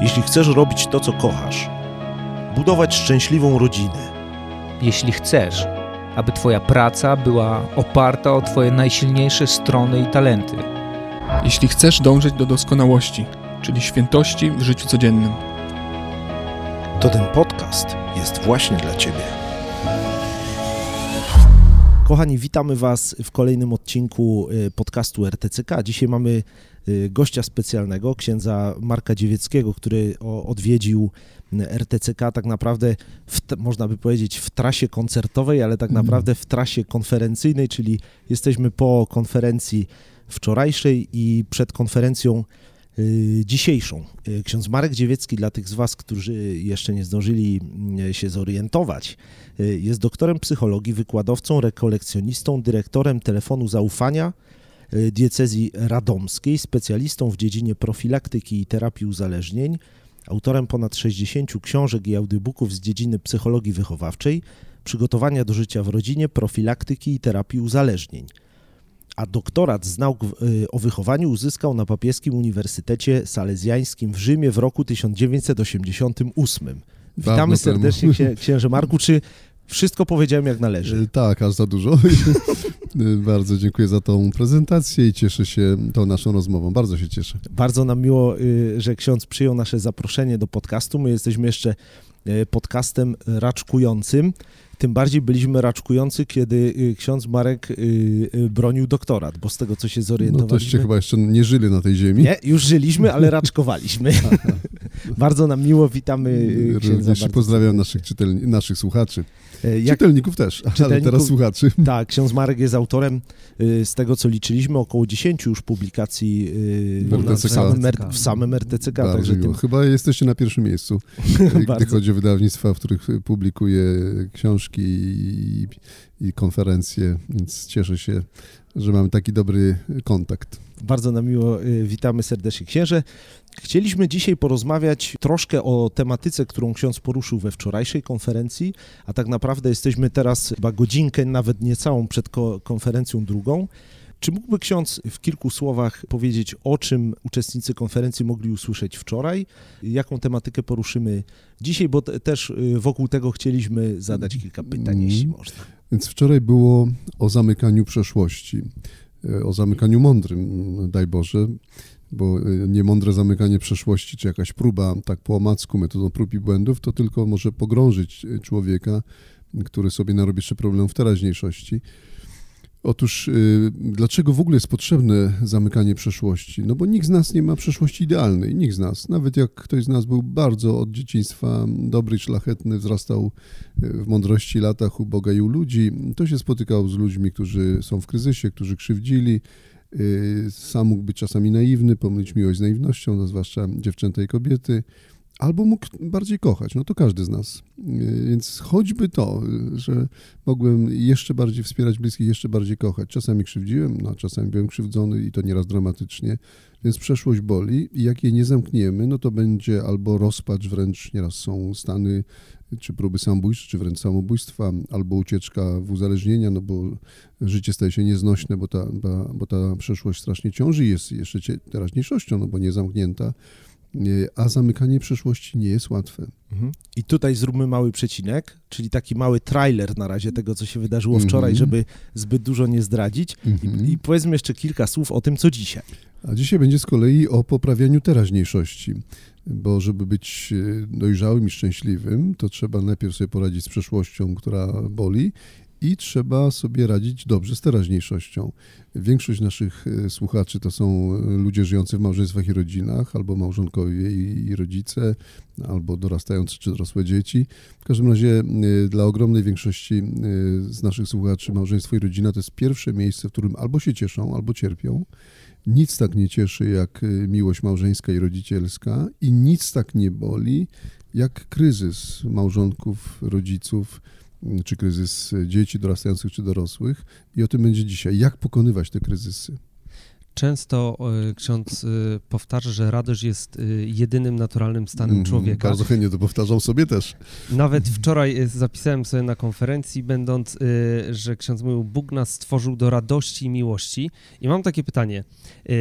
Jeśli chcesz robić to, co kochasz, budować szczęśliwą rodzinę, jeśli chcesz, aby Twoja praca była oparta o Twoje najsilniejsze strony i talenty, Jeśli chcesz dążyć do doskonałości, czyli świętości w życiu codziennym. to ten podcast jest właśnie dla Ciebie. Kochani, witamy Was w kolejnym odcinku y, podcastu RTCK. Dzisiaj mamy gościa specjalnego, księdza Marka Dziewieckiego, który odwiedził RTCK tak naprawdę, w, można by powiedzieć, w trasie koncertowej, ale tak Mhm. naprawdę w trasie konferencyjnej, czyli jesteśmy po konferencji wczorajszej i przed konferencją y, dzisiejszą. Y, Ksiądz Marek Dziewiecki, dla tych z Was, którzy jeszcze nie zdążyli mm, się zorientować, y, jest doktorem psychologii, wykładowcą, rekolekcjonistą, dyrektorem telefonu zaufania y, diecezji radomskiej, specjalistą w dziedzinie profilaktyki i terapii uzależnień, autorem ponad 60 książek i audiobooków z dziedziny psychologii wychowawczej, przygotowania do życia w rodzinie, profilaktyki i terapii uzależnień a doktorat z nauk y, o wychowaniu uzyskał na papieskim Uniwersytecie Salezjańskim w Rzymie w roku 1988. Witamy Dawno serdecznie księ, księże Marku. Czy wszystko powiedziałem jak należy? E, Tak, aż za dużo. E, Bardzo dziękuję za tą prezentację i cieszę się tą naszą rozmową. Bardzo się cieszę. Bardzo nam miło, y, że ksiądz przyjął nasze zaproszenie do podcastu. My jesteśmy jeszcze y, podcastem raczkującym. Tym bardziej byliśmy raczkujący, kiedy y, ksiądz Marek y, y, bronił doktorat, bo z tego, co się No zorientowaliśmy... toście chyba jeszcze nie żyli na tej ziemi. Nie, już żyliśmy, ale raczkowaliśmy. bardzo nam miło, witamy y, księdza. Również pozdrawiam naszych, czytelni- naszych słuchaczy. E, Jak, Czytelników też, ale Czytelników- teraz słuchaczy. tak, ksiądz Marek jest autorem, y, z tego co liczyliśmy, około 10 już publikacji y, W RTCK. w, samym, w samym RTCK, także tym Chyba jesteście na pierwszym miejscu, gdy chodzi o wydawnictwa, w których publikuję książki i, i konferencje, więc cieszę się, że mamy taki dobry kontakt. bardzo nam miło, witamy serdecznie księże. Chcieliśmy dzisiaj porozmawiać troszkę o tematyce, którą ksiądz poruszył we wczorajszej konferencji, a tak naprawdę jesteśmy teraz chyba godzinkę, nawet niecałą przed ko- konferencją drugą. Czy mógłby ksiądz w kilku słowach powiedzieć, o czym uczestnicy konferencji mogli usłyszeć wczoraj, jaką tematykę poruszymy dzisiaj, bo te, też y, wokół tego chcieliśmy zadać kilka pytań, Mhm. jeśli można. Więc wczoraj było o zamykaniu przeszłości, e, o zamykaniu mądrym, daj Boże, bo e, niemądre zamykanie przeszłości, czy jakaś próba tak po omacku, metodą prób i błędów, to tylko może pogrążyć e, człowieka, który sobie narobi jeszcze problem w teraźniejszości. Otóż y, dlaczego w ogóle jest potrzebne zamykanie przeszłości? No bo nikt z nas nie ma przeszłości idealnej, nikt z nas. Nawet jak ktoś z nas był bardzo od dzieciństwa dobry, szlachetny, wzrastał y, w mądrości latach u Boga i u ludzi, to się spotykał z ludźmi, którzy są w kryzysie, którzy krzywdzili. Y, Sam mógł być czasami naiwny, pomylić miłość z naiwnością, no zwłaszcza dziewczęta i kobiety. Albo mógł bardziej kochać, no to każdy z nas. Y, Więc choćby to, y, że mogłem jeszcze bardziej wspierać bliskich, jeszcze bardziej kochać. Czasami krzywdziłem, no, czasami byłem krzywdzony i to nieraz dramatycznie, więc przeszłość boli i jak jej nie zamkniemy, no to będzie albo rozpacz, wręcz nieraz są stany czy próby samobójcze, czy wręcz samobójstwa, albo ucieczka w uzależnienia, no bo życie staje się nieznośne, bo ta, bo, ta przeszłość strasznie ciąży i jest jeszcze teraźniejszością, no bo nie zamknięta, a zamykanie przeszłości nie jest łatwe. Mhm. I tutaj zróbmy mały przecinek, czyli taki mały trailer na razie tego, co się wydarzyło Mhm. wczoraj, żeby zbyt dużo nie zdradzić. Mhm. I, I powiedzmy jeszcze kilka słów o tym, co dzisiaj. A dzisiaj będzie z kolei o poprawianiu teraźniejszości, bo żeby być e, dojrzałym i szczęśliwym, to trzeba najpierw sobie poradzić z przeszłością, która boli i trzeba sobie radzić dobrze z teraźniejszością. Większość naszych e, słuchaczy to są e, ludzie żyjący w małżeństwach i rodzinach, albo małżonkowie i, rodzice, albo dorastające czy dorosłe dzieci. W każdym razie e, dla ogromnej większości z naszych słuchaczy małżeństwo i rodzina to jest pierwsze miejsce, w którym albo się cieszą, albo cierpią. Nic tak nie cieszy jak miłość małżeńska i rodzicielska i nic tak nie boli jak kryzys małżonków, rodziców, czy kryzys dzieci dorastających czy dorosłych. I o tym będzie dzisiaj. Jak pokonywać te kryzysy? Często e, ksiądz e, powtarza, że radość jest e, jedynym naturalnym stanem Mhm, człowieka. Bardzo chętnie to powtarzam sobie też. Nawet wczoraj e, zapisałem sobie na konferencji, będąc, e, że ksiądz mówił, Bóg nas stworzył do radości i miłości. I mam takie pytanie. E,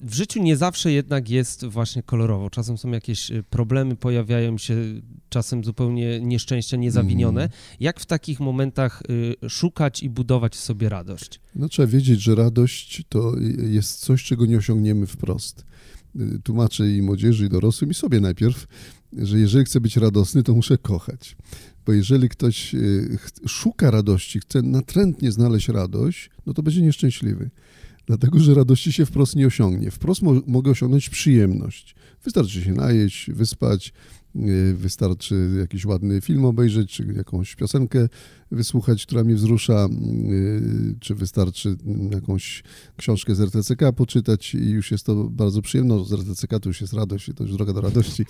W życiu nie zawsze jednak jest właśnie kolorowo. Czasem są jakieś e, problemy, pojawiają się czasem zupełnie nieszczęścia niezawinione. Mhm. Jak w takich momentach e, szukać i budować w sobie radość? No trzeba wiedzieć, że radość to jest coś, czego nie osiągniemy wprost. Y, Tłumaczę i młodzieży, i dorosłym, i sobie najpierw, że jeżeli chcę być radosny, to muszę kochać. Bo jeżeli ktoś y, szuka radości, chce natrętnie znaleźć radość, no to będzie nieszczęśliwy. Dlatego, że radości się wprost nie osiągnie. Wprost mo- mogę osiągnąć przyjemność. Wystarczy się najeść, wyspać, y, wystarczy jakiś ładny film obejrzeć, czy jakąś piosenkę wysłuchać, która mnie wzrusza, y, czy wystarczy mm, jakąś książkę z RTCK poczytać i już jest to bardzo przyjemne. No, Z RTCK to już jest radość, to już droga do radości.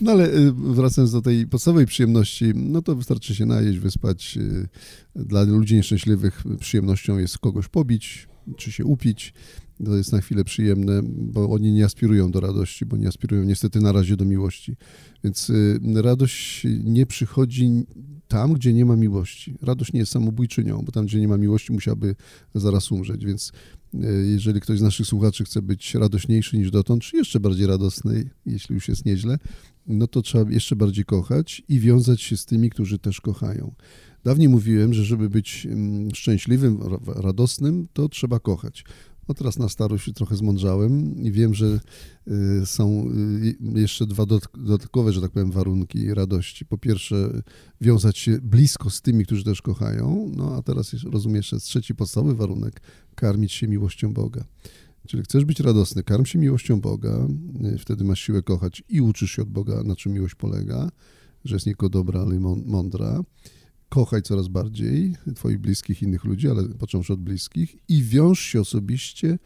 No ale y, wracając do tej podstawowej przyjemności, no to wystarczy się najeść, wyspać. y, Dla ludzi nieszczęśliwych przyjemnością jest kogoś pobić, czy się upić. To jest na chwilę przyjemne, bo oni nie aspirują do radości, bo nie aspirują niestety na razie do miłości. Więc y, radość nie przychodzi tam, gdzie nie ma miłości. Radość nie jest samobójczynią, bo tam, gdzie nie ma miłości, musiałaby zaraz umrzeć. Więc e, jeżeli ktoś z naszych słuchaczy chce być radośniejszy niż dotąd, czy jeszcze bardziej radosny, jeśli już jest nieźle, no to trzeba jeszcze bardziej kochać i wiązać się z tymi, którzy też kochają. Dawniej mówiłem, że żeby być mm, szczęśliwym, ra- radosnym, to trzeba kochać. No teraz na starość trochę zmądrzałem i wiem, że y, są y, jeszcze dwa dodatkowe, że tak powiem, warunki radości. Po pierwsze, wiązać się blisko z tymi, którzy też kochają, no a teraz rozumiem jeszcze trzeci podstawowy warunek, karmić się miłością Boga. Czyli chcesz być radosny, karm się miłością Boga, y, wtedy masz siłę kochać i uczysz się od Boga, na czym miłość polega, że jest nie tylko dobra, ale mądra. Kochaj coraz bardziej Twoich bliskich, innych ludzi, ale począwszy od bliskich i wiąż się osobiście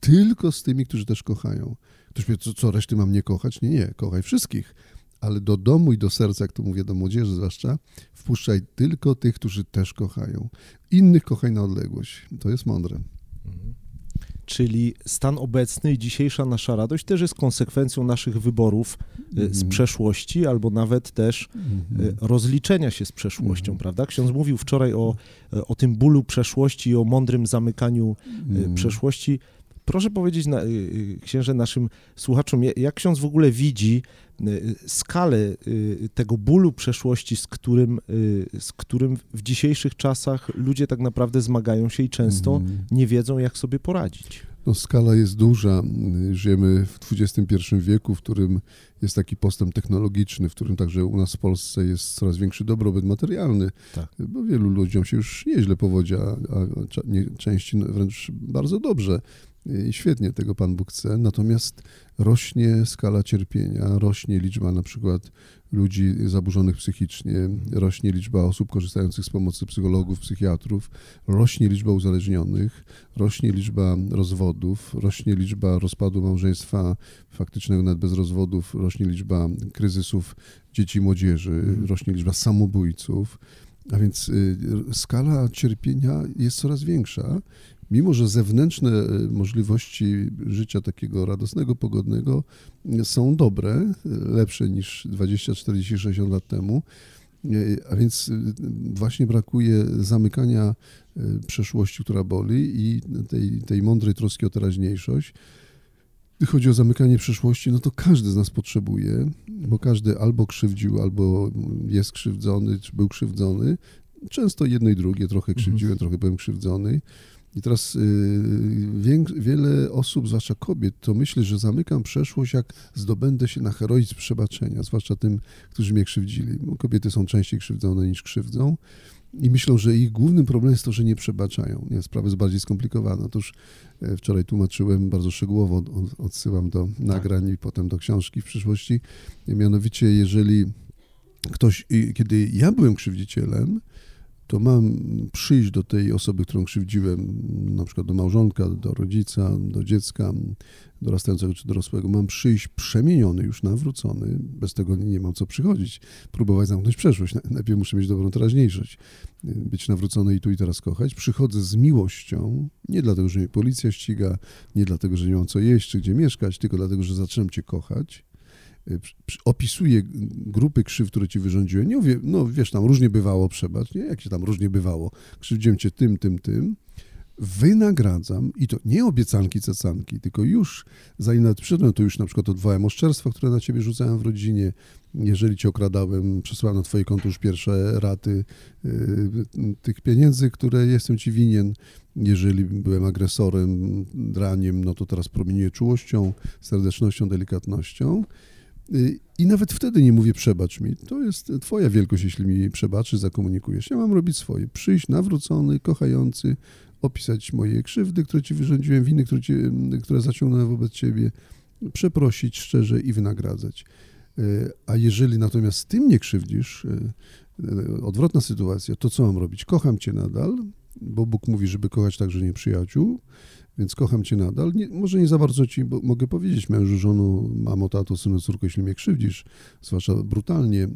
tylko z tymi, którzy też kochają. Ktoś powie, co, co reszty mam nie kochać? Nie, nie, kochaj wszystkich. Ale do domu i do serca, jak to mówię do młodzieży zwłaszcza, wpuszczaj tylko tych, którzy też kochają. Innych kochaj na odległość. To jest mądre. Czyli stan obecny i dzisiejsza nasza radość też jest konsekwencją naszych wyborów y, z Mhm. przeszłości, albo nawet też y, rozliczenia się z przeszłością, Mhm. prawda? Ksiądz mówił wczoraj o, o tym bólu przeszłości i o mądrym zamykaniu Mhm. przeszłości. Proszę powiedzieć, na, y, y, księże, naszym słuchaczom, ja- jak ksiądz w ogóle widzi y, skalę tego bólu przeszłości, z którym, z którym w dzisiejszych czasach ludzie tak naprawdę zmagają się i często Mhm. nie wiedzą, jak sobie poradzić. No, skala jest duża. Żyjemy w XXI wieku, w którym jest taki postęp technologiczny, w którym także u nas w Polsce jest coraz większy dobrobyt materialny, Tak. bo wielu ludziom się już nieźle powodzi, a, a części wręcz bardzo dobrze. I świetnie tego Pan Bóg chce. Natomiast rośnie skala cierpienia, rośnie liczba na przykład ludzi zaburzonych psychicznie, rośnie liczba osób korzystających z pomocy psychologów, psychiatrów, rośnie liczba uzależnionych, rośnie liczba rozwodów, rośnie liczba rozpadu małżeństwa faktycznego nawet bez rozwodów, rośnie liczba kryzysów dzieci i młodzieży, Mhm. rośnie liczba samobójców, a więc y, skala cierpienia jest coraz większa. Mimo, że zewnętrzne y, możliwości życia takiego radosnego, pogodnego y, są dobre, y, lepsze niż 20, 40, 60 lat temu, a więc właśnie brakuje zamykania przeszłości, która boli i tej, tej mądrej troski o teraźniejszość. Gdy chodzi o zamykanie przeszłości, no to każdy z nas potrzebuje, bo każdy albo krzywdził, albo jest krzywdzony, czy był krzywdzony. Często jedno i drugie, trochę krzywdziłem, trochę byłem krzywdzony. I teraz y, wiele osób, zwłaszcza kobiet, to myśli, że zamykam przeszłość, jak zdobędę się na heroizm przebaczenia, zwłaszcza tym, którzy mnie krzywdzili. Bo kobiety są częściej krzywdzone niż krzywdzą i myślą, że ich głównym problemem jest to, że nie przebaczają. Nie, sprawa jest bardziej skomplikowana. Otóż e, wczoraj tłumaczyłem bardzo szczegółowo, od- odsyłam do nagrań i potem do książki w przyszłości. Mianowicie, jeżeli ktoś, kiedy ja byłem krzywdzicielem, to mam przyjść do tej osoby, którą krzywdziłem, na przykład do małżonka, do rodzica, do dziecka, dorastającego czy dorosłego, mam przyjść przemieniony, już nawrócony, bez tego nie mam co przychodzić, próbować zamknąć przeszłość. Najpierw muszę mieć dobrą teraźniejszość, być nawrócony i tu i teraz kochać. Przychodzę z miłością, nie dlatego, że mnie policja ściga, nie dlatego, że nie mam co jeść czy gdzie mieszkać, tylko dlatego, że zaczynam cię kochać opisuje grupy krzyw, które ci wyrządziłem. Nie mówię, no wiesz, tam różnie bywało, przebacz, nie? Jak się tam różnie bywało. Krzywdziłem cię tym, tym, tym. Wynagradzam i to nie obiecanki, cecanki, tylko już zanim przyszedłem, to już na przykład odwołałem oszczerstwa, które na ciebie rzucałem w rodzinie. Jeżeli cię okradałem, przesłałem na twoje konto już pierwsze raty y, tych pieniędzy, które jestem ci winien. Jeżeli byłem agresorem, draniem, no to teraz promieniuję czułością, serdecznością, delikatnością. Y, I nawet wtedy nie mówię przebacz mi. To jest twoja wielkość, jeśli mi przebaczy, zakomunikujesz. Ja mam robić swoje. Przyjść nawrócony, kochający, opisać moje krzywdy, które ci wyrządziłem, winy, które, ci, które zaciągnąłem wobec ciebie, przeprosić szczerze i wynagradzać. Y, a jeżeli natomiast tym nie krzywdzisz, y, odwrotna sytuacja, to co mam robić? Kocham cię nadal, bo Bóg mówi, żeby kochać także nieprzyjaciół, więc kocham cię nadal. Nie, może nie za bardzo ci mogę powiedzieć, mężu, żonu, mamo, tato, synu, córko, jeśli mnie krzywdzisz, zwłaszcza brutalnie,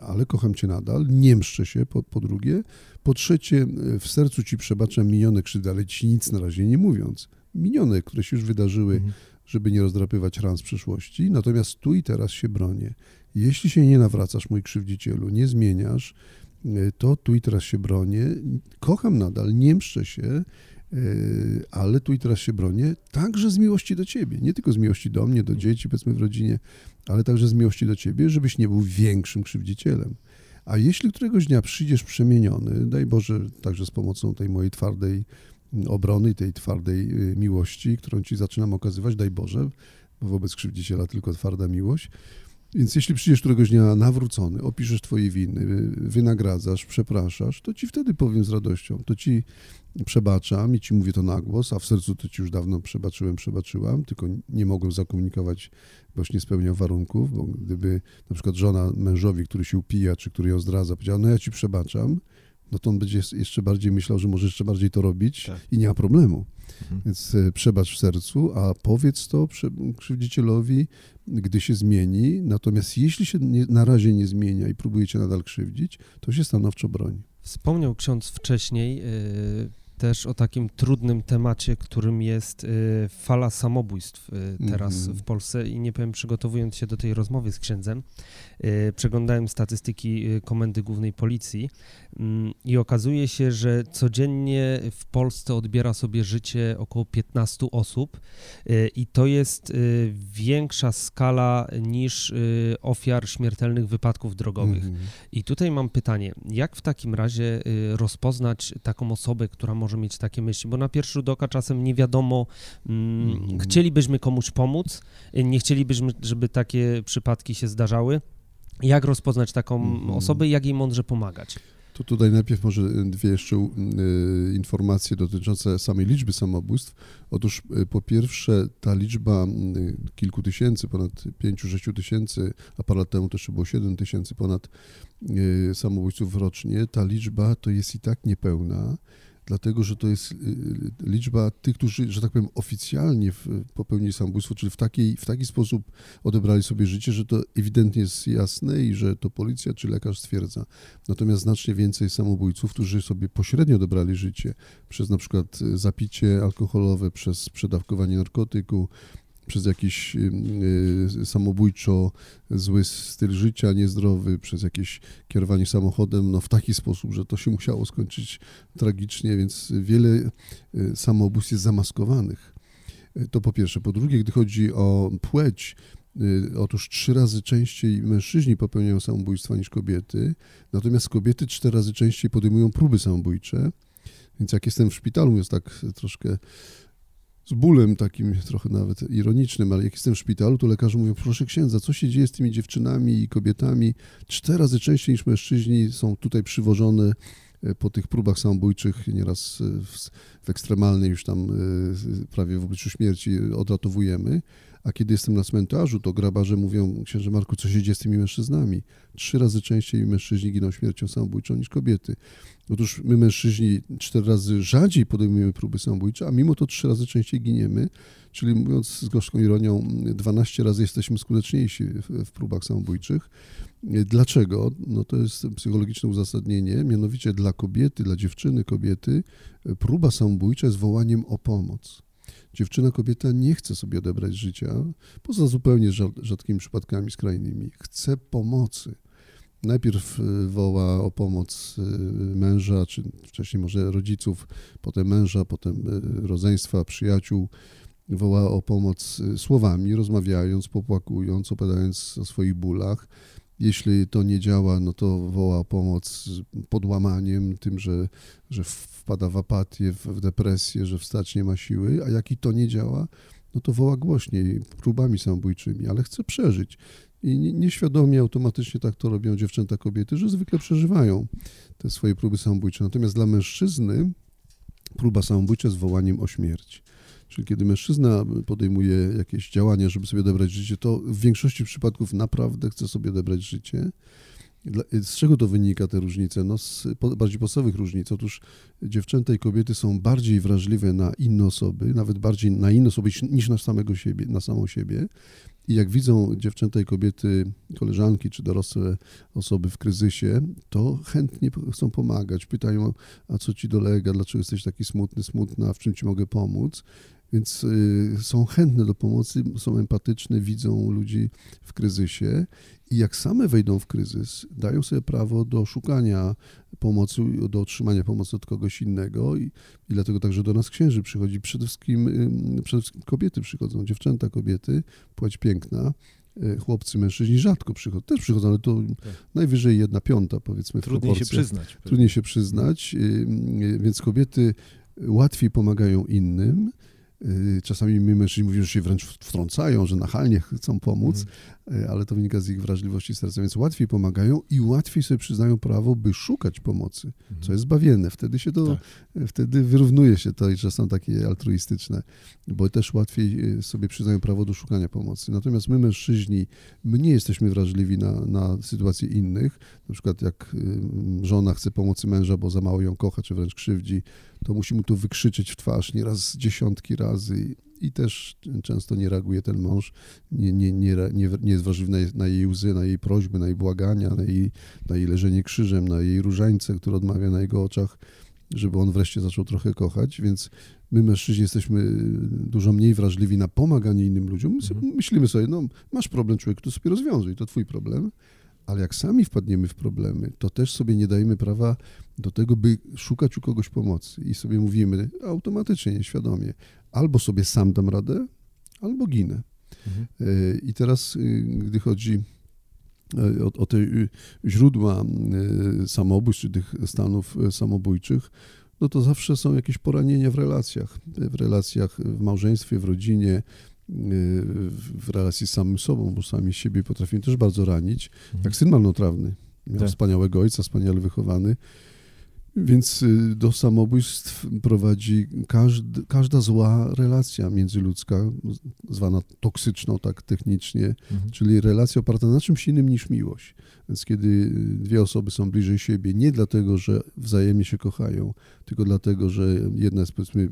ale kocham cię nadal. Nie mszczę się, po, po drugie. Po trzecie, w sercu ci przebaczam minione krzywdy, ale ci nic na razie nie mówiąc. Minione, które się już wydarzyły, mhm. żeby nie rozdrapywać ran z przeszłości. Natomiast tu i teraz się bronię. Jeśli się nie nawracasz, mój krzywdzicielu, nie zmieniasz, to tu i teraz się bronię. Kocham nadal, nie mszczę się, ale tu i teraz się bronię, także z miłości do ciebie, nie tylko z miłości do mnie, do dzieci, powiedzmy w rodzinie, ale także z miłości do ciebie, żebyś nie był większym krzywdzicielem. A jeśli któregoś dnia przyjdziesz przemieniony, daj Boże, także z pomocą tej mojej twardej obrony, tej twardej yy, miłości, którą ci zaczynam okazywać, daj Boże, bo wobec krzywdziciela tylko twarda miłość, więc jeśli przyjdziesz któregoś dnia nawrócony, opiszesz twoje winy, wynagradzasz, przepraszasz, to ci wtedy powiem z radością, to ci przebaczam i ci mówię to na głos, a w sercu to ci już dawno przebaczyłem, przebaczyłam, tylko nie mogłem zakomunikować, boś nie spełniał warunków, bo gdyby na przykład żona mężowi, który się upija, czy który ją zdradza, powiedziała, no ja ci przebaczam, no to on będzie jeszcze bardziej myślał, że może jeszcze bardziej to robić tak. i nie ma problemu. Mhm. Więc e, przebacz w sercu, a powiedz to krzywdzicielowi, gdy się zmieni. Natomiast jeśli się nie, na razie nie zmienia i próbujecie nadal krzywdzić, to się stanowczo broni. Wspomniał ksiądz wcześniej, yy też o takim trudnym temacie, którym jest y, fala samobójstw y, teraz mm -hmm. w Polsce i nie powiem, przygotowując się do tej rozmowy z księdzem, y, przeglądałem statystyki Komendy Głównej Policji mm, i okazuje się, że codziennie w Polsce odbiera sobie życie około 15 osób i to jest większa skala niż ofiar śmiertelnych wypadków drogowych. Mm -hmm. I tutaj mam pytanie, jak w takim razie rozpoznać taką osobę, która może może mieć takie myśli, bo na pierwszy rzut oka czasem nie wiadomo, mm, chcielibyśmy komuś pomóc, nie chcielibyśmy, żeby takie przypadki się zdarzały. Jak rozpoznać taką mm. osobę i jak jej mądrze pomagać? To tutaj najpierw może dwie jeszcze y, informacje dotyczące samej liczby samobójstw. Otóż y, po pierwsze ta liczba y, kilku tysięcy, ponad 5-6 tysięcy, a parę lat temu jeszcze było 7 tysięcy ponad samobójców rocznie, ta liczba to jest i tak niepełna dlatego że to jest y, y, liczba tych, którzy, że tak powiem, oficjalnie popełnili samobójstwo, czyli w, takiej, w taki sposób odebrali sobie życie, że to ewidentnie jest jasne i że to policja czy lekarz stwierdza. Natomiast znacznie więcej samobójców, którzy sobie pośrednio odebrali życie przez na przykład zapicie alkoholowe, przez przedawkowanie narkotyku, przez jakiś y, samobójczo zły styl życia, niezdrowy, przez jakieś kierowanie samochodem, no w taki sposób, że to się musiało skończyć tragicznie, więc wiele y, samobójstw jest zamaskowanych. Y, to po pierwsze. Po drugie, gdy chodzi o płeć, Otóż trzy razy częściej mężczyźni popełniają samobójstwa niż kobiety, natomiast kobiety cztery razy częściej podejmują próby samobójcze. Więc jak jestem w szpitalu, jest tak troszkę z bólem takim trochę nawet ironicznym, ale jak jestem w szpitalu, to lekarze mówią, proszę księdza, co się dzieje z tymi dziewczynami i kobietami? Cztery razy częściej niż mężczyźni są tutaj przywożone e, po tych próbach samobójczych, nieraz w, w ekstremalnej już tam e, prawie w obliczu śmierci odratowujemy, A kiedy jestem na cmentarzu, to grabarze mówią, księże Marku, co się dzieje z tymi mężczyznami? Trzy razy częściej mężczyźni giną śmiercią samobójczą niż kobiety. Otóż my mężczyźni cztery razy rzadziej podejmujemy próby samobójcze, a mimo to trzy razy częściej giniemy, czyli mówiąc z gorzką ironią, 12 razy jesteśmy skuteczniejsi w, w próbach samobójczych. Dlaczego? No to jest psychologiczne uzasadnienie, mianowicie dla kobiety, dla dziewczyny kobiety, próba samobójcza jest wołaniem o pomoc. Dziewczyna, kobieta nie chce sobie odebrać życia, poza zupełnie rzadkimi przypadkami skrajnymi. Chce pomocy. Najpierw y, woła o pomoc y, męża, czy wcześniej może rodziców, potem męża, potem y, rodzeństwa, przyjaciół. Woła o pomoc słowami, rozmawiając, popłakując, opowiadając o swoich bólach. Jeśli to nie działa, no to woła pomoc podłamaniem, tym, że, że wpada w apatię, w depresję, że wstać nie ma siły, a jak i to nie działa, no to woła głośniej, próbami samobójczymi, ale chce przeżyć. I nieświadomie, automatycznie tak to robią dziewczęta, kobiety, że zwykle przeżywają te swoje próby samobójcze. Natomiast dla mężczyzny próba samobójcza jest wołaniem o śmierć. Czyli kiedy mężczyzna podejmuje jakieś działania, żeby sobie odebrać życie, to w większości przypadków naprawdę chce sobie odebrać życie. Z czego to wynika te różnice? No z bardziej podstawowych różnic. Otóż dziewczęta i kobiety są bardziej wrażliwe na inne osoby, nawet bardziej na inne osoby niż na samego siebie, na samą siebie. I jak widzą dziewczęta i kobiety, koleżanki czy dorosłe osoby w kryzysie, to chętnie chcą pomagać. Pytają, a co ci dolega, dlaczego jesteś taki smutny, smutna, w czym ci mogę pomóc. Więc y, są chętne do pomocy, są empatyczne, widzą ludzi w kryzysie i jak same wejdą w kryzys, dają sobie prawo do szukania pomocy, do otrzymania pomocy od kogoś innego i, i dlatego także do nas księży przychodzi. Przede wszystkim, przede wszystkim kobiety przychodzą, dziewczęta, kobiety, płeć piękna, y, chłopcy, mężczyźni rzadko przychodzą, też przychodzą, ale to tak. najwyżej jedna piąta, powiedzmy. Trudniej się przyznać. Trudniej się przyznać, y, więc kobiety łatwiej pomagają innym, Y, czasami my mężczyźni mówimy, że się wręcz wtrącają, że nachalnie chcą pomóc, mm. ale to wynika z ich wrażliwości serca, więc łatwiej pomagają i łatwiej sobie przyznają prawo, by szukać pomocy, mm. co mhm. jest zbawienne. Wtedy się to, tak. wtedy wyrównuje się to, że są takie altruistyczne, bo też łatwiej y, sobie przyznają prawo do szukania pomocy. Natomiast my mężczyźni, my nie jesteśmy wrażliwi na, na sytuacje innych, na przykład jak żona chce pomocy męża, bo za mało ją kocha, czy wręcz krzywdzi, to musi mu to wykrzyczeć w twarz nieraz dziesiątki razy i też często nie reaguje ten mąż, nie, nie, nie, nie, nie jest wrażliwy na, jej łzy, na jej prośby, na jej błagania, na jej, na jej leżenie krzyżem, na jej różańce, które odmawia na jego oczach, żeby on wreszcie zaczął trochę kochać, więc my mężczyźni jesteśmy dużo mniej wrażliwi na pomaganie innym ludziom. Mhm. Myślimy sobie, no masz problem człowiek, to sobie rozwiązuj, to twój problem, ale jak sami wpadniemy w problemy, to też sobie nie dajemy prawa do tego, by szukać u kogoś pomocy i sobie mówimy automatycznie, nieświadomie, albo sobie sam dam radę, albo ginę. Mhm. E, I teraz, y, gdy chodzi e, o, o te y, źródła y, samobójstw, czy tych stanów e, samobójczych, no to zawsze są jakieś poranienia w relacjach, w relacjach w małżeństwie, w rodzinie, w relacji z samym sobą, bo sami siebie potrafimy też bardzo ranić. Mhm. Jak syn marnotrawny. Miał tak. wspaniałego ojca, wspaniale wychowany. Więc y, do samobójstw prowadzi każd, każda zła relacja międzyludzka, zwana toksyczną tak technicznie, mhm. czyli relacja oparta na czymś innym niż miłość. Więc kiedy dwie osoby są bliżej siebie, nie dlatego, że wzajemnie się kochają, tylko dlatego, że jedna jest powiedzmy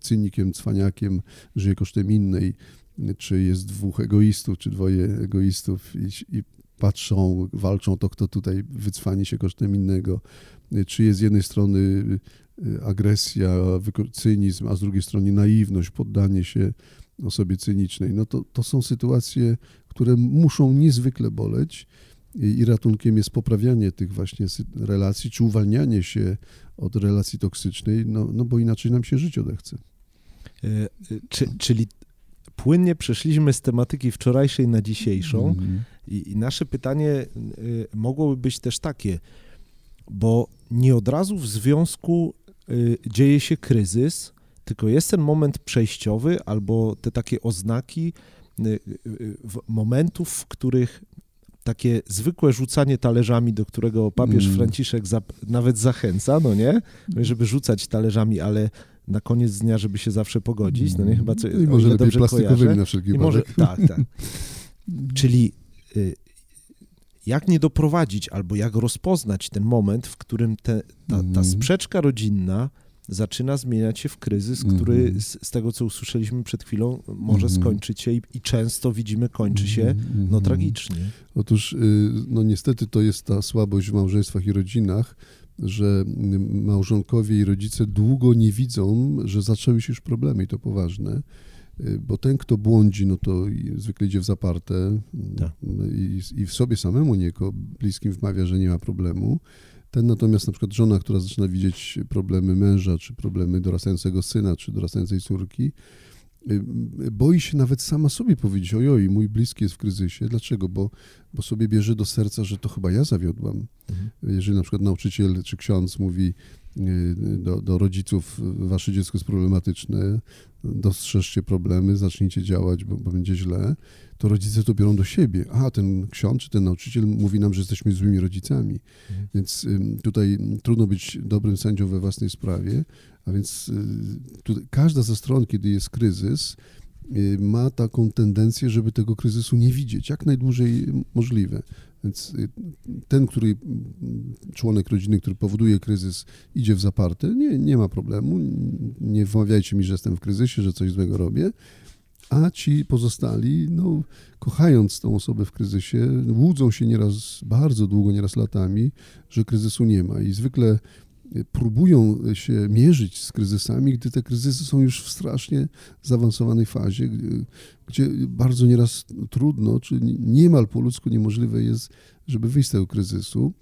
cynikiem, cwaniakiem, żyje kosztem innej, czy jest dwóch egoistów, czy dwoje egoistów i, i patrzą, walczą to, kto tutaj wycwani się kosztem innego, czy jest z jednej strony y, agresja, cynizm, a z drugiej strony naiwność, poddanie się osobie cynicznej. No to, to są sytuacje, które muszą niezwykle boleć i ratunkiem jest poprawianie tych właśnie relacji, czy uwalnianie się od relacji toksycznej, no, no bo inaczej nam się żyć odechce. E, czy, czyli płynnie przeszliśmy z tematyki wczorajszej na dzisiejszą mm. i, i, nasze pytanie y, mogłoby być też takie, bo nie od razu w związku y, dzieje się kryzys, tylko jest ten moment przejściowy albo te takie oznaki y, momentów, w których takie zwykłe rzucanie talerzami, do którego papież mm. Franciszek za, nawet zachęca, no nie, żeby rzucać talerzami, ale na koniec dnia, żeby się zawsze pogodzić, no nie chyba co, No I może lepiej dobrze plastikowymi kojarzę. na wszelki może, wypadek. tak, tak. Czyli y, jak nie doprowadzić albo jak rozpoznać ten moment, w którym te, ta, ta Mhm. sprzeczka rodzinna zaczyna zmieniać się w kryzys, który Mhm. z, z tego, co usłyszeliśmy przed chwilą, może Mhm. skończyć się i, i często widzimy, kończy się no tragicznie. Otóż, y, no niestety to jest ta słabość w małżeństwach i rodzinach, że y, małżonkowie i rodzice długo nie widzą, że zaczęły się już problemy i to poważne. Y, Bo ten, kto błądzi, no to zwykle idzie w zaparte Tak. i, i w sobie samemu niejako bliskim wmawia, że nie ma problemu. Ten natomiast na przykład żona, która zaczyna widzieć problemy męża, czy problemy dorastającego syna, czy dorastającej córki, y, y, boi się nawet sama sobie powiedzieć, ojoj, mój bliski jest w kryzysie. Dlaczego? Bo, bo sobie bierze do serca, że to chyba ja zawiodłam. Mhm. Jeżeli na przykład nauczyciel czy ksiądz mówi y, do, do rodziców, wasze dziecko jest problematyczne, dostrzeżcie problemy, zacznijcie działać, bo, bo będzie źle, to rodzice to biorą do siebie. A, ten ksiądz czy ten nauczyciel mówi nam, że jesteśmy złymi rodzicami. Mhm. Więc tutaj trudno być dobrym sędzią we własnej sprawie, a więc y, tutaj każda ze stron, kiedy jest kryzys, y, ma taką tendencję, żeby tego kryzysu nie widzieć, jak najdłużej możliwe. Więc y, ten, który członek rodziny, który powoduje kryzys, idzie w zaparte, nie, nie ma problemu, nie wmawiajcie mi, że jestem w kryzysie, że coś złego robię, a ci pozostali, no, kochając tą osobę w kryzysie, łudzą się nieraz bardzo długo, nieraz latami, że kryzysu nie ma. I zwykle próbują się mierzyć z kryzysami, gdy te kryzysy są już w strasznie zaawansowanej fazie, gdzie- bardzo nieraz trudno, czy niemal po ludzku niemożliwe jest, żeby wyjść z tego kryzysu.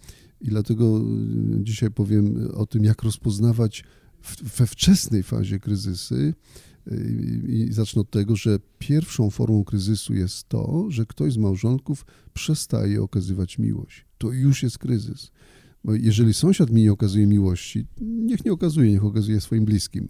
I dlatego y, dzisiaj powiem o tym, jak rozpoznawać we wczesnej fazie kryzysy. Y, I zacznę od tego, że pierwszą formą kryzysu jest to, że ktoś z małżonków przestaje okazywać miłość. To już jest kryzys. Bo jeżeli sąsiad mi nie okazuje miłości, niech nie okazuje, niech okazuje swoim bliskim.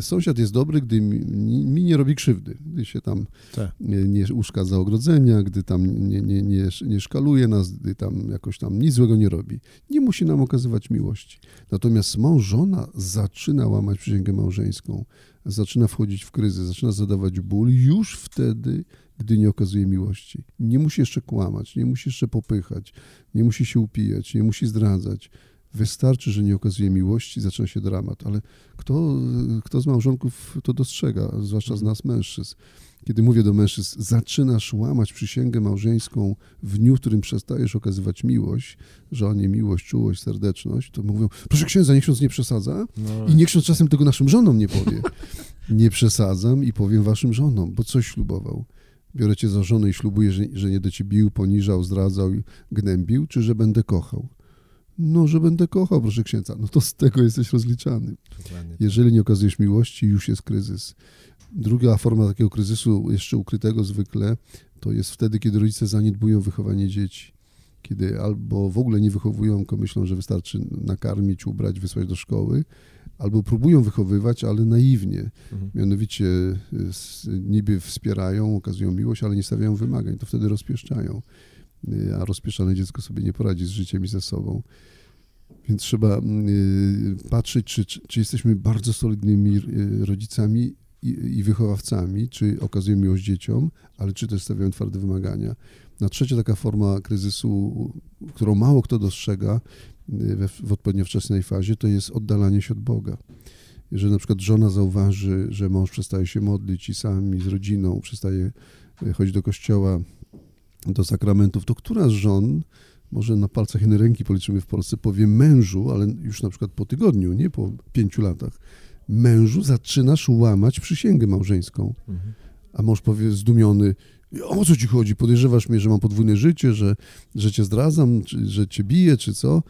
Sąsiad jest dobry, gdy mi, mi nie robi krzywdy, gdy się tam Tak. nie, nie uszkadza ogrodzenia, gdy tam nie, nie, nie, nie szkaluje nas, gdy tam jakoś tam nic złego nie robi. Nie musi nam okazywać miłości. Natomiast mąż, żona zaczyna łamać przysięgę małżeńską, zaczyna wchodzić w kryzys, zaczyna zadawać ból już wtedy, gdy nie okazuje miłości. Nie musi jeszcze kłamać, nie musi jeszcze popychać, nie musi się upijać, nie musi zdradzać. Wystarczy, że nie okazuje miłości, zaczyna się dramat. Ale kto, kto z małżonków to dostrzega, zwłaszcza z nas mężczyzn? Kiedy mówię do mężczyzn, zaczynasz łamać przysięgę małżeńską w dniu, w którym przestajesz okazywać miłość, żonie miłość, czułość, serdeczność, to mówią, proszę księdza, niech ksiądz nie przesadza No, i niech ksiądz czasem tego naszym żonom nie powie. Nie przesadzam i powiem waszym żonom, bo coś ślubował. Biorę cię za żonę i ślubuję, że, że nie będę cię bił, poniżał, zdradzał i gnębił, czy że będę kochał? No, że będę kochał, proszę księdza. No to z tego jesteś rozliczany. dokładnie. Jeżeli nie okazujesz miłości, już jest kryzys. Druga forma takiego kryzysu, jeszcze ukrytego zwykle, to jest wtedy, kiedy rodzice zaniedbują wychowanie dzieci. Kiedy albo w ogóle nie wychowują, tylko myślą, że wystarczy nakarmić, ubrać, wysłać do szkoły, albo próbują wychowywać, ale naiwnie. Mhm. Mianowicie y, niby wspierają, okazują miłość, ale nie stawiają wymagań. To wtedy rozpieszczają. Y, A rozpieszczone dziecko sobie nie poradzi z życiem i ze sobą. Więc trzeba y, patrzeć, czy, czy, jesteśmy bardzo solidnymi rodzicami i, i wychowawcami, czy okazujemy miłość dzieciom, ale czy też stawiają twarde wymagania. Na trzecia taka forma kryzysu, którą mało kto dostrzega we, w odpowiednio wczesnej fazie, to jest oddalanie się od Boga. Jeżeli na przykład żona zauważy, że mąż przestaje się modlić i sam, i z rodziną, przestaje y, chodzić do kościoła, do sakramentów, to która z żon, może na palcach jednej ręki policzymy w Polsce, powie mężu, ale już na przykład po tygodniu, nie po pięciu latach, mężu zaczynasz łamać przysięgę małżeńską. Mhm. A mąż powie zdumiony, o co ci chodzi? Podejrzewasz mnie, że mam podwójne życie, że, że cię zdradzam, czy, że cię biję, czy co?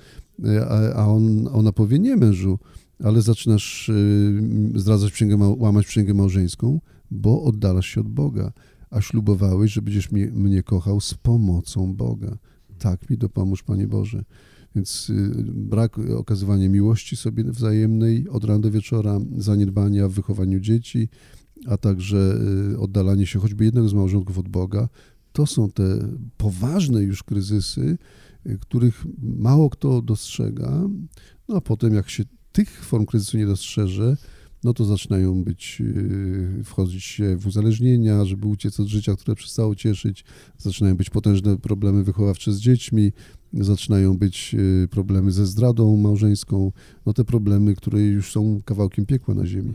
A, on, ona powie, nie mężu, ale zaczynasz y, zdradzać przysięgę, łamać przysięgę małżeńską, bo oddalasz się od Boga, a ślubowałeś, że będziesz mnie, mnie kochał z pomocą Boga. Tak mi dopomóż, Panie Boże. Więc y, brak okazywania miłości sobie wzajemnej od rana do wieczora, zaniedbania w wychowaniu dzieci, a także y, oddalanie się choćby jednego z małżonków od Boga, to są te poważne już kryzysy, których mało kto dostrzega. No a potem, jak się tych form kryzysu nie dostrzeże, no to zaczynają być, y, wchodzić się w uzależnienia, żeby uciec od życia, które przestało cieszyć, zaczynają być potężne problemy wychowawcze z dziećmi, zaczynają być y, problemy ze zdradą małżeńską, no te problemy, które już są kawałkiem piekła na ziemi.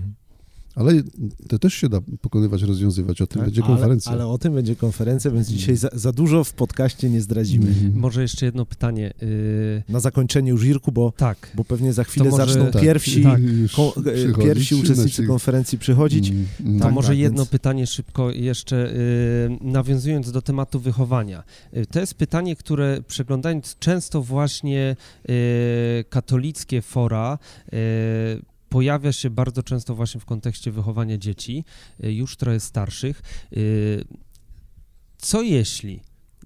Mhm. Ale to też się da pokonywać, rozwiązywać. O tym Tak, będzie konferencja. Ale, ale o tym będzie konferencja, więc dzisiaj za, za dużo w podcaście nie zdradzimy. Mhm. Może jeszcze jedno pytanie. y, Na zakończenie już Irku, bo, tak. bo pewnie za chwilę może- zaczną Tak, pierwsi, tak. ko, e, pierwsi uczestnicy nasi- konferencji przychodzić. Mm, mm. To Tak, może tak, jedno więc- pytanie szybko jeszcze, y, nawiązując do tematu wychowania. Y, to jest pytanie, które przeglądając często właśnie y, katolickie fora, y, pojawia się bardzo często właśnie w kontekście wychowania dzieci, y, już trochę starszych. Y, co jeśli,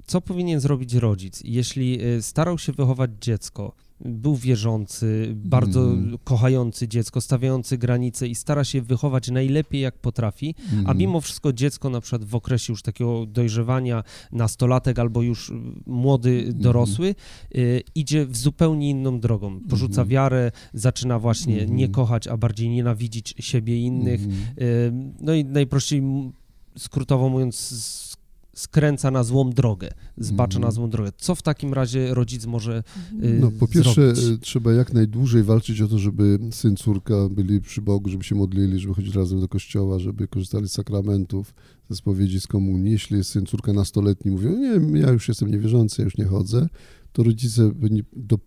co powinien zrobić rodzic, jeśli y, starał się wychować dziecko, był wierzący, bardzo Mhm. kochający dziecko, stawiający granice i stara się wychować najlepiej jak potrafi, a Mhm. mimo wszystko dziecko na przykład w okresie już takiego dojrzewania, nastolatek albo już młody Mhm. dorosły, y, idzie w zupełnie inną drogą. Porzuca Mhm. wiarę, zaczyna właśnie nie kochać, a bardziej nienawidzić siebie i innych. Y, no i najprościej skrótowo mówiąc skręca na złą drogę, zbacza Mhm. na złą drogę. Co w takim razie rodzic może y, No, po pierwsze, zrobić? e, trzeba jak najdłużej walczyć o to, żeby syn, córka byli przy Bogu, żeby się modlili, żeby chodzić razem do kościoła, żeby korzystali z sakramentów, ze spowiedzi, z komunii. Jeśli jest syn, córka nastoletni, mówią, nie, ja już jestem niewierzący, ja już nie chodzę, to rodzice powinni do,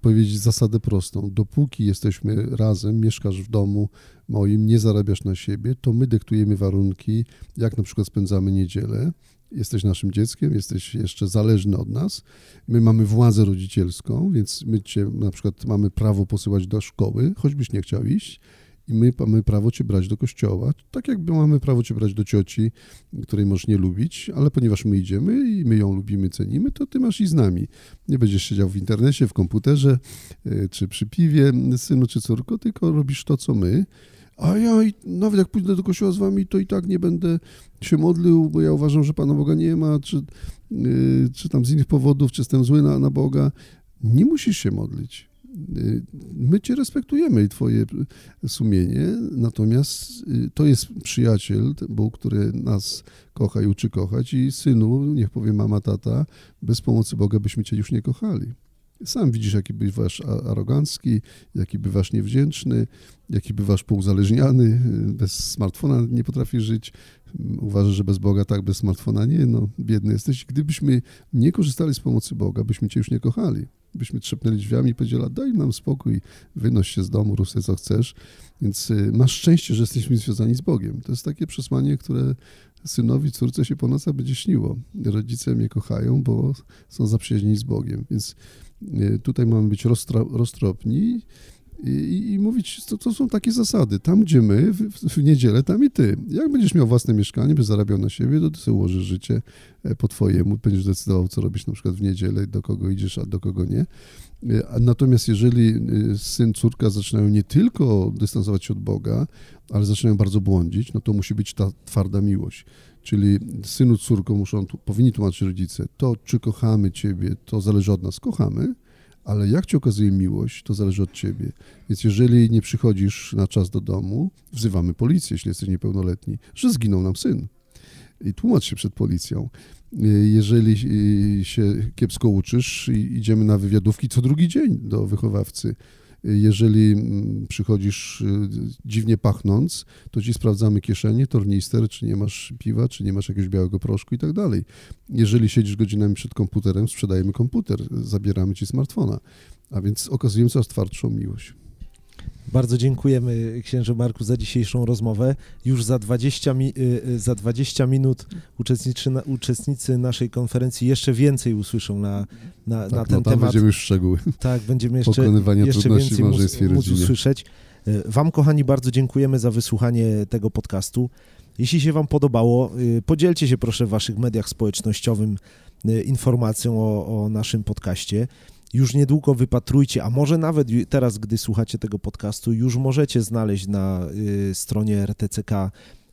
powiedzieć zasadę prostą. Dopóki jesteśmy razem, mieszkasz w domu moim, nie zarabiasz na siebie, to my dyktujemy warunki, jak na przykład spędzamy niedzielę. Jesteś naszym dzieckiem, jesteś jeszcze zależny od nas. My mamy władzę rodzicielską, więc my cię na przykład mamy prawo posyłać do szkoły, choćbyś nie chciał iść. I my mamy prawo cię brać do kościoła, tak jakby mamy prawo cię brać do cioci, której możesz nie lubić, ale ponieważ my idziemy i my ją lubimy, cenimy, to ty masz i z nami. Nie będziesz siedział w internecie, w komputerze, y, czy przy piwie, synu czy córko, tylko robisz to, co my. A ja nawet jak pójdę do kościoła z wami, to i tak nie będę się modlił, bo ja uważam, że Pana Boga nie ma, czy, y, czy tam z innych powodów, czy jestem zły na, na Boga. Nie musisz się modlić. Y, My Cię respektujemy i Twoje sumienie, natomiast y, to jest przyjaciel, Bóg, który nas kocha i uczy kochać i synu, niech powie mama, tata, bez pomocy Boga byśmy Cię już nie kochali. Sam widzisz, jaki bywasz arogancki, jaki bywasz niewdzięczny, jaki bywasz pouzależniany, y, bez smartfona nie potrafisz żyć, Mm, uważasz, że bez Boga tak, bez smartfona nie, no biedny jesteś. Gdybyśmy nie korzystali z pomocy Boga, byśmy Cię już nie kochali. Byśmy trzepnęli drzwiami i powiedzieli, daj nam spokój, wynoś się z domu, rób co chcesz. Więc y, masz szczęście, że jesteśmy związani z Bogiem. To jest takie przesłanie, które synowi, córce się po nocach będzie śniło. Rodzice mnie kochają, bo są zaprzyjaźnieni z Bogiem. Więc tutaj mamy być roztro, roztropni i, i mówić, to, to są takie zasady. Tam, gdzie my, w, w niedzielę, tam i ty. Jak będziesz miał własne mieszkanie, będziesz zarabiał na siebie, to ty sobie ułożysz życie e, po twojemu, będziesz decydował, co robisz na przykład w niedzielę, do kogo idziesz, a do kogo nie. E, Natomiast jeżeli e, syn, córka zaczynają nie tylko dystansować się od Boga, ale zaczynają bardzo błądzić, no to musi być ta twarda miłość. Czyli synu, córko muszą, powinni tłumaczyć rodzice, to czy kochamy Ciebie, to zależy od nas, kochamy, ale jak Ci okazuje miłość, to zależy od Ciebie. Więc jeżeli nie przychodzisz na czas do domu, wzywamy policję, jeśli jesteś niepełnoletni, że zginął nam syn. I tłumacz się przed policją. Y, Jeżeli y, się kiepsko uczysz, idziemy na wywiadówki co drugi dzień do wychowawcy. Jeżeli mm, przychodzisz y, dziwnie pachnąc, to ci sprawdzamy kieszenie, tornister, czy nie masz piwa, czy nie masz jakiegoś białego proszku i tak dalej. Jeżeli siedzisz godzinami przed komputerem, sprzedajemy komputer, zabieramy ci smartfona. A więc okazujemy coraz twardszą miłość. Bardzo dziękujemy księże Marku za dzisiejszą rozmowę. Już za 20, mi, y, y, za 20 minut uczestniczy, na, uczestnicy naszej konferencji jeszcze więcej usłyszą na, na, na Tak, ten no tam temat. będziemy już szczegóły. Tak, będziemy jeszcze, Pokonywania jeszcze trudności więcej móc, móc usłyszeć. Y, Wam, kochani, bardzo dziękujemy za wysłuchanie tego podcastu. Jeśli się Wam podobało, podzielcie się proszę w Waszych mediach społecznościowych informacją o, o naszym podcaście. Już niedługo wypatrujcie, a może nawet teraz, gdy słuchacie tego podcastu, już możecie znaleźć na y, stronie RTCK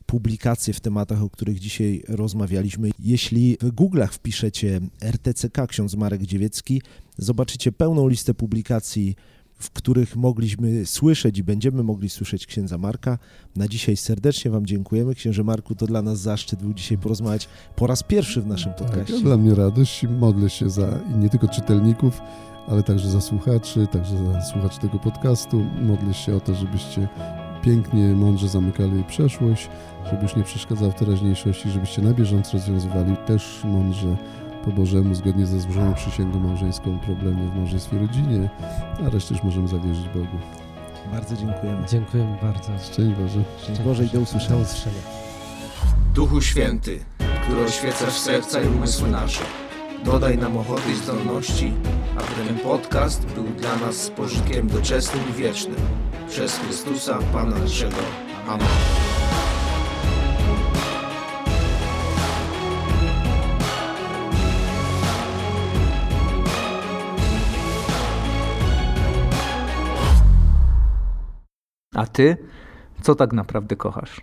publikacje w tematach, o których dzisiaj rozmawialiśmy. Jeśli w Google'ach wpiszecie RTCK ksiądz Marek Dziewiecki, zobaczycie pełną listę publikacji w których mogliśmy słyszeć i będziemy mogli słyszeć księdza Marka. Na dzisiaj serdecznie Wam dziękujemy. Księże Marku, to dla nas zaszczyt był dzisiaj porozmawiać po raz pierwszy w naszym Tak, podcaście. dla mnie radość i modlę się za nie tylko czytelników, ale także za słuchaczy, także za słuchaczy tego podcastu. Modlę się o to, żebyście pięknie, mądrze zamykali przeszłość, żeby już nie przeszkadzał w teraźniejszości, żebyście na bieżąco rozwiązywali też mądrze po Bożemu, zgodnie ze złożoną przysięgą małżeńską problemy w małżeństwie rodzinie, a resztę już możemy zawierzyć Bogu. Bardzo dziękujemy. Dziękujemy bardzo. Szczęść Boże. Szczęść Boże i do usłyszenia. Do usłyszenia. Duchu Święty, który oświecasz serca i umysły nasze, dodaj nam ochoty i zdolności, aby ten podcast był dla nas pożytkiem doczesnym i wiecznym. Przez Chrystusa, Pana naszego. Amen. A ty, co tak naprawdę kochasz?